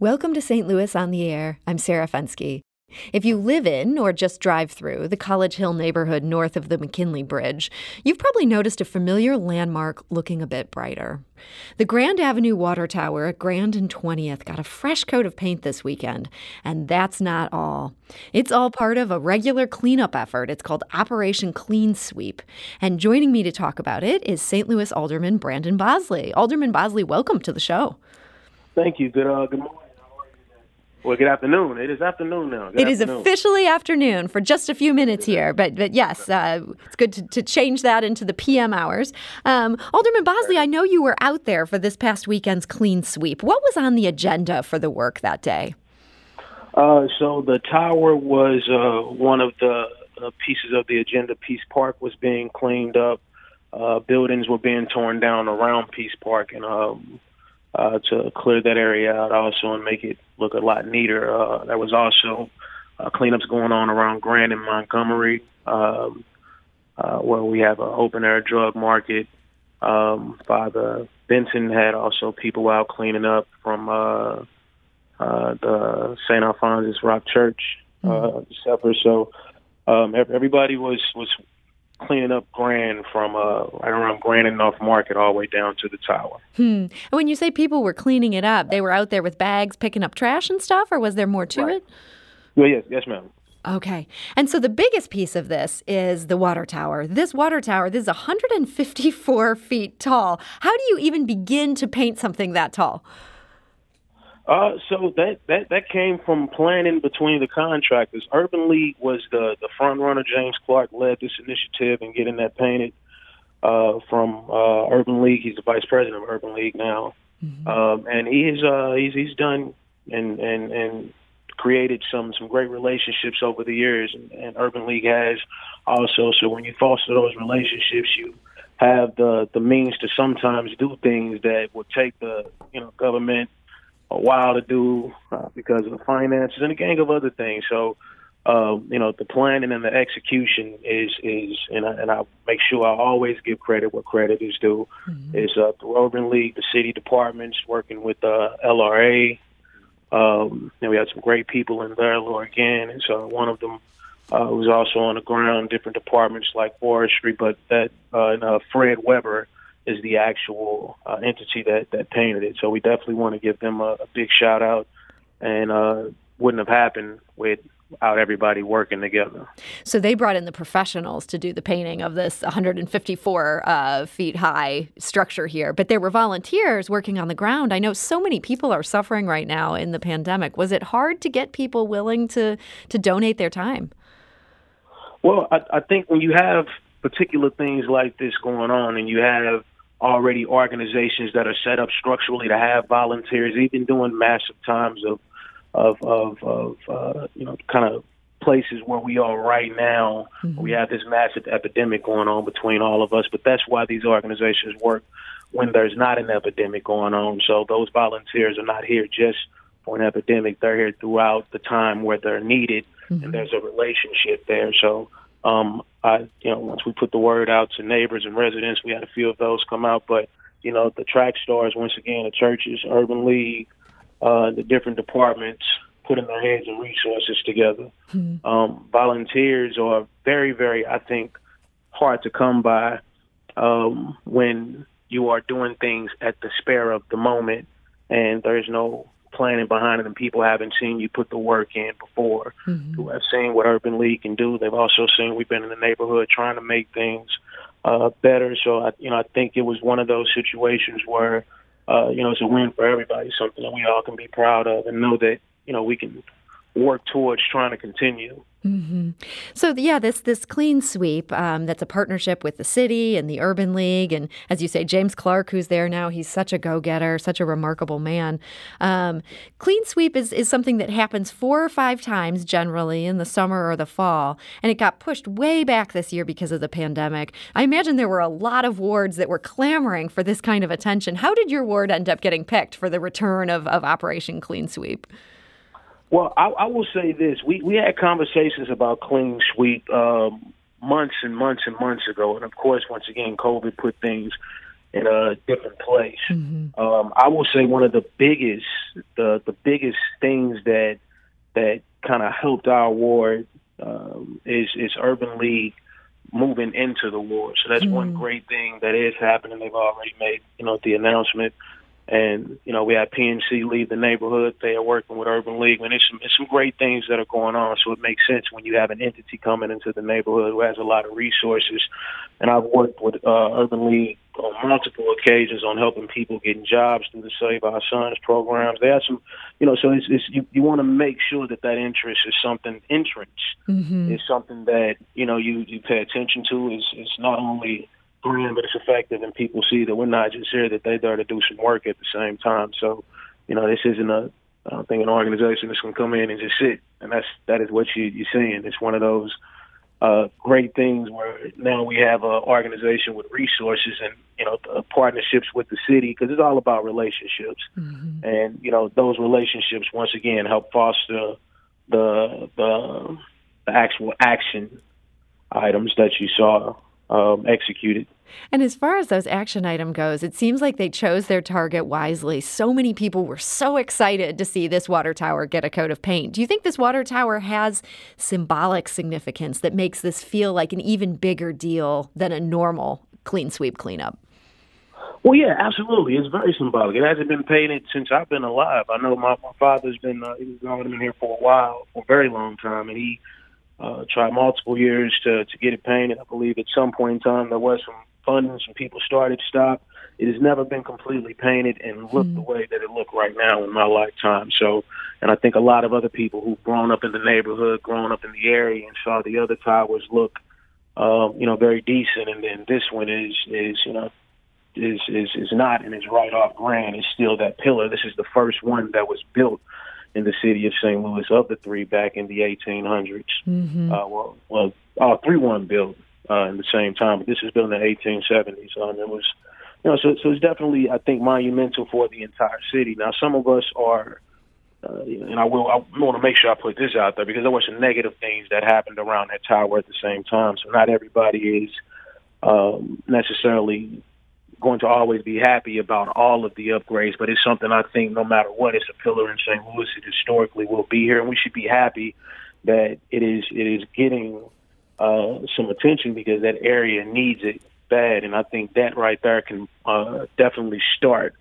Welcome to St. Louis on the Air. I'm Sarah Fenske. If you live in or just drive through the College Hill neighborhood north of the McKinley Bridge, you've probably noticed a familiar landmark looking a bit brighter. The Grand Avenue Water Tower at Grand and 20th got a fresh coat of paint this weekend, and that's not all. It's all part of a regular cleanup effort. It's called Operation Clean Sweep. And joining me to talk about it is St. Louis Alderman Brandon Bosley. Alderman Bosley, welcome to the show. Thank you. Good, uh, good morning. Well, good afternoon. It is afternoon now. Good it afternoon. is officially afternoon for just a few minutes here, but but yes, uh, it's good to, to, change that into the PM hours. Um, Alderman Bosley, I know you were out there for this past weekend's clean sweep. What was on the agenda for the work that day? Uh, so the tower was uh, one of the uh, pieces of the agenda. Peace Park was being cleaned up. Uh, buildings were being torn down around Peace Park, and um, uh, to clear that area out also and make it look a lot neater. Uh, there was also uh, cleanups going on around Grand and Montgomery, um, uh, where we have an open air drug market. Um, Father Benson had also people out cleaning up from uh, uh, the St. Alphonsus Rock Church, uh, mm-hmm. So um, everybody was was cleaning up Grand from uh, right around Grand and North Market all the way down to the tower. Hmm. And when you say people were cleaning it up, they were out there with bags picking up trash and stuff, or was there more to right. it? Well, yes, yes, ma'am. Okay. And so the biggest piece of this is the water tower. This water tower, this is 154 feet tall. How do you even begin to paint something that tall? Uh, so that, that that came from planning between the contractors. Urban League was the the front runner. James Clark led this initiative and getting that painted. Uh, from uh, Urban League, he's the vice president of Urban League now, mm-hmm. um, and he is uh, he's he's done and and and created some some great relationships over the years, and, and Urban League has also. So when you foster those relationships, you have the the means to sometimes do things that would take the you know government a while to do uh, because of the finances and a gang of other things. So, uh, you know, the planning and the execution is is, and I, and I make sure I always give credit where credit is due. Mm-hmm. Is uh, the Urban League, the city departments working with uh, LRA. Um, and we had some great people in there, Laura Gann, and so one of them uh, was also on the ground, different departments like forestry, but that uh, and, uh, Fred Weber is the actual uh, entity that that painted it. So we definitely want to give them a, a big shout out, and uh, wouldn't have happened without everybody working together. So they brought in the professionals to do the painting of this 154 uh, feet high structure here, but there were volunteers working on the ground. I know so many people are suffering right now in the pandemic. Was it hard to get people willing to to donate their time? Well, I, I think when you have particular things like this going on and you have already organizations that are set up structurally to have volunteers, even during massive times of of of, of uh, you know kind of places where we are right now. Mm-hmm. We have this massive epidemic going on between all of us, but that's why these organizations work when there's not an epidemic going on. So those volunteers are not here just for an epidemic; they're here throughout the time where they're needed, mm-hmm. and there's a relationship there. So um, I, you know, once we put the word out to neighbors and residents, we had a few of those come out. But you know, the track stars, once again, the churches, Urban League, uh, the different departments putting their heads and resources together. Mm-hmm. Um, volunteers are very, very, I think, hard to come by um, when you are doing things at the spare of the moment, and there's no planning behind it and people haven't seen you put the work in before mm-hmm. who have seen what Urban League can do. They've also seen we've been in the neighborhood trying to make things uh, better. So I, you know, I think it was one of those situations where, uh, you know, it's a win for everybody, something that we all can be proud of and know that, you know, we can work towards trying to continue. Mm-hmm. So yeah, this this clean sweep um, that's a partnership with the city and the urban league, and as you say, James Clark, who's there now, he's such a go getter, such a remarkable man. Um, clean sweep is is something that happens four or five times generally in the summer or the fall, and it got pushed way back this year because of the pandemic. I imagine there were a lot of wards that were clamoring for this kind of attention. How did your ward end up getting picked for the return of, of Operation Clean Sweep? Well, I, I will say this: we we had conversations about clean sweep um, months and months and months ago, and of course, once again, COVID put things in a different place. Mm-hmm. Um, I will say one of the biggest the the biggest things that that kind of helped our ward um, is is Urban League moving into the ward. So that's mm. one great thing that is happening. They've already made you know the announcement and you know we had PNC leave the neighborhood. They are working with Urban League, and it's some, it's some great things that are going on. So it makes sense when you have an entity coming into the neighborhood who has a lot of resources. And I've worked with uh, Urban League on multiple occasions on helping people getting jobs through the Save Our Sons programs. They have some, you know, so it's, it's you, you want to make sure that that interest is something entrance mm-hmm. is something that you know you you pay attention to. Is is not only brand, but it's effective, and people see that we're not just here; that they're there to do some work at the same time. So, you know, this isn't a I don't think an organization that's going to come in and just sit, and that's that is what you, you're seeing. It's one of those uh, great things where now we have an organization with resources and you know partnerships with the city because it's all about relationships, mm-hmm. and you know those relationships once again help foster the the, the actual action items that you saw um, executed. And as far as those action item goes, it seems like they chose their target wisely. So many people were so excited to see this water tower get a coat of paint. Do you think this water tower has symbolic significance that makes this feel like an even bigger deal than a normal clean sweep cleanup? Well, yeah, absolutely. It's very symbolic. It hasn't been painted since I've been alive. I know my, my father's been uh, here for a while, for a very long time, and he uh, tried multiple years to to get it painted. I believe at some point in time there was some funding, some people started to stop. It has never been completely painted and look mm. the way that it looked right now in my lifetime. So, and I think a lot of other people who've grown up in the neighborhood, grown up in the area, and saw the other towers look, um, you know, very decent, and then this one is is you know is is is not and is right off grand. It's still that pillar. This is the first one that was built in the city of St. Louis of the three back in the 1800s. Mm-hmm. Uh, well, well, all three weren't built uh, in the same time, but this was built in the 1870s. Um, it was, you know, so so it's definitely I think monumental for the entire city. Now, some of us are. Uh, and I will. I want to make sure I put this out there because there were some negative things that happened around that tower at the same time. So not everybody is um, necessarily going to always be happy about all of the upgrades, but it's something I think no matter what, it's a pillar in St. Louis. It historically will be here, and we should be happy that it is it is getting uh, some attention because that area needs it bad, and I think that right there can uh, definitely start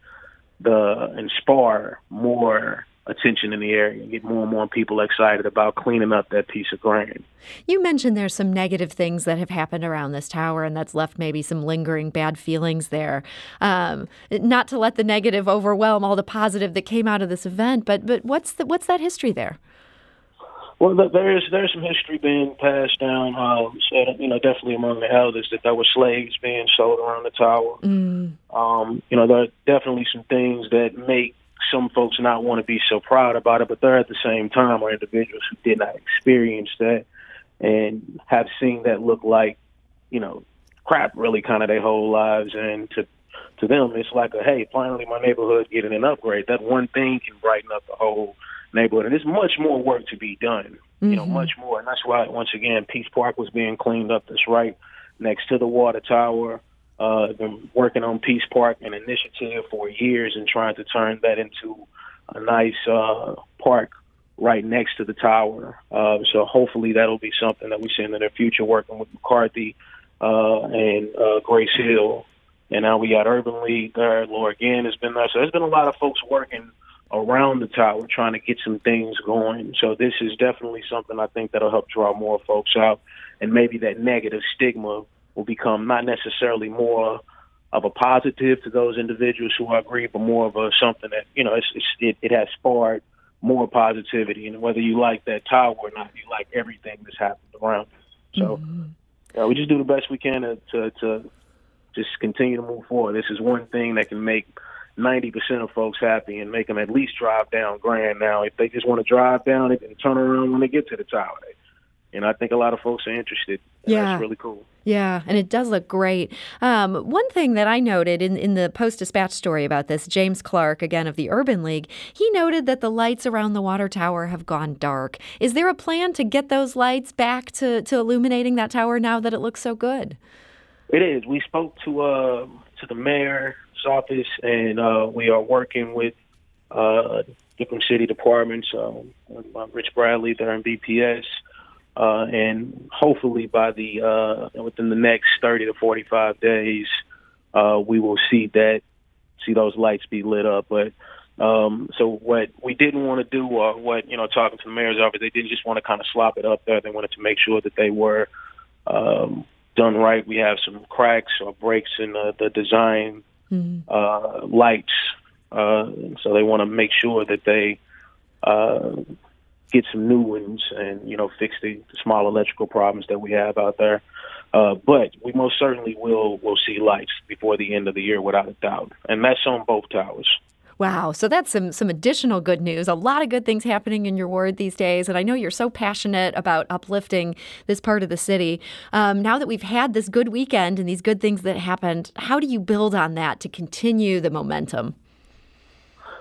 the inspire more attention in the area and get more and more people excited about cleaning up that piece of ground. You mentioned there's some negative things that have happened around this tower, and that's left maybe some lingering bad feelings there. Um, not to let the negative overwhelm all the positive that came out of this event, but but what's the, what's that history there? Well, there's there's some history being passed down. Um, said you know definitely among the elders that there were slaves being sold around the tower. Mm. Um, you know there are definitely some things that make some folks not want to be so proud about it, but there at the same time are individuals who did not experience that and have seen that look like, you know, crap really kind of their whole lives. And to to them, it's like a hey, finally my neighborhood getting an upgrade. That one thing can brighten up the whole neighborhood, and there's much more work to be done. Mm-hmm. You know, mm-hmm. much more, and that's why once again, Peace Park was being cleaned up. That's right next to the water tower. Uh, been working on Peace Park, an initiative for years, and trying to turn that into a nice uh, park right next to the tower. Uh, so hopefully that'll be something that we see in the future, working with McCarthy uh, and uh, Grace Hill. And now we got Urban League there. Laura Gann has been there. So there's been a lot of folks working around the tower trying to get some things going. So this is definitely something I think that'll help draw more folks out and maybe that negative stigma will become not necessarily more of a positive to those individuals who are grieved, but more of a something that you know it's, it's, it, it has sparked more positivity. And whether you like that tower or not, you like everything that's happened around it. So mm-hmm. uh, we just do the best we can to, to to just continue to move forward. This is one thing that can make. 90% of folks happy and make them at least drive down Grand. Now, if they just want to drive down it and turn around when they get to the tower, and I think a lot of folks are interested. yeah, that's really cool. Yeah, and it does look great. Um, one thing that I noted in, in the Post Dispatch story about this, James Clark, again of the Urban League, he noted that the lights around the water tower have gone dark. Is there a plan to get those lights back to, to illuminating that tower now that it looks so good? It is. We spoke to uh, to the mayor's office, and uh, we are working with uh, different city departments, um, Rich Bradley there in BPS, uh, and hopefully by the uh, within the next 30 to 45 days, uh, we will see that see those lights be lit up. But um, so what we didn't want to do, or what you know, talking to the mayor's office, they didn't just want to kind of slop it up there. They wanted to make sure that they were um, done right. We have some cracks or breaks in the, the design mm-hmm. uh, lights, uh, so they want to make sure that they uh, get some new ones and you know fix the, small electrical problems that we have out there. Uh, but we most certainly will will see lights before the end of the year, without a doubt, and that's on both towers. Wow. So that's some some additional good news. A lot of good things happening in your ward these days, and I know you're so passionate about uplifting this part of the city. Um, now that we've had this good weekend and these good things that happened, how do you build on that to continue the momentum?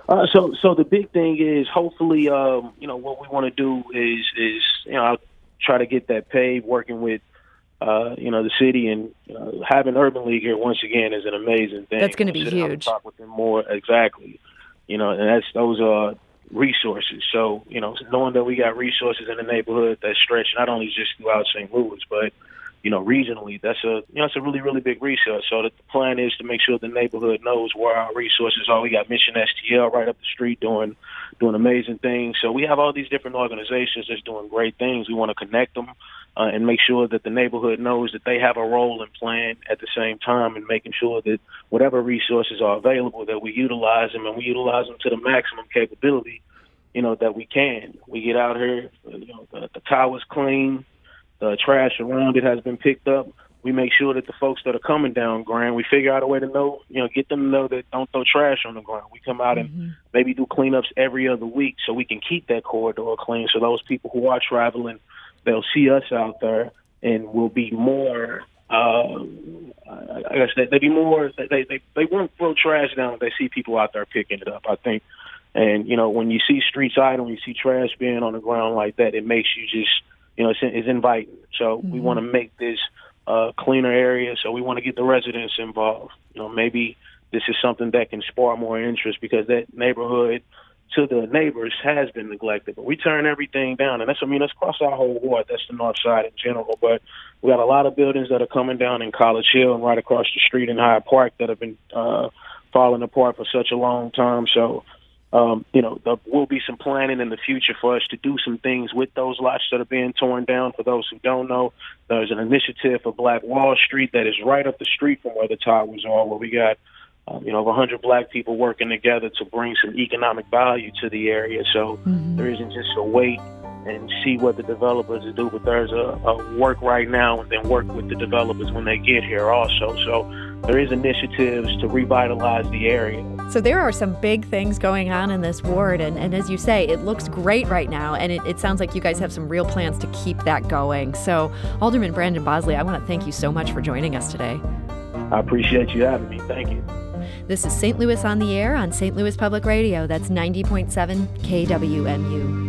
Uh, so, so the big thing is hopefully, um, you know, what we want to do is, is you know, I'll try to get that paid, working with, uh, you know, the city and uh, having Urban League here once again is an amazing thing. That's going to be huge. Talk with them more exactly you know, and that's those are resources. So, you know, knowing that we got resources in the neighborhood that stretch not only just throughout St. Louis, but you know, regionally, that's a you know, it's a really really big resource. So the plan is to make sure the neighborhood knows where our resources are. We got Mission STL right up the street doing doing amazing things. So we have all these different organizations that's doing great things. We want to connect them uh, and make sure that the neighborhood knows that they have a role in playing at the same time and making sure that whatever resources are available that we utilize them and we utilize them to the maximum capability you know that we can we get out here you know the, the tower's clean the trash around it has been picked up we make sure that the folks that are coming down Grand, we figure out a way to know, you know, get them to know that don't throw trash on the ground. We come out mm-hmm. and maybe do cleanups every other week so we can keep that corridor clean. So those people who are traveling they'll see us out there and will be more. Uh, I guess they, they be more. They, they they won't throw trash down if they see people out there picking it up. I think, and you know when you see streets idle, you see trash being on the ground like that, it makes you just you know it's, it's inviting. So mm-hmm. we want to make this a cleaner area. So we want to get the residents involved. You know maybe this is something that can spark more interest because that neighborhood to the neighbors has been neglected. But we turn everything down, and that's I mean that's across our whole ward. That's the north side in general. But we got a lot of buildings that are coming down in College Hill and right across the street in Hyde Park that have been uh, falling apart for such a long time. So. Um, you know, there will be some planning in the future for us to do some things with those lots that are being torn down. For those who don't know, there's an initiative for Black Wall Street that is right up the street from where the towers are, where we got um, you know, 100 black people working together to bring some economic value to the area. So mm-hmm. there isn't just a wait and see what the developers do, but there's a, a work right now and then work with the developers when they get here also. So there is initiatives to revitalize the area. So there are some big things going on in this ward, and, and as you say, it looks great right now, and it, it sounds like you guys have some real plans to keep that going. So Alderman Brandon Bosley, I want to thank you so much for joining us today. I appreciate you having me. Thank you. This is St. Louis on the Air on St. Louis Public Radio. That's 90.7 KWMU.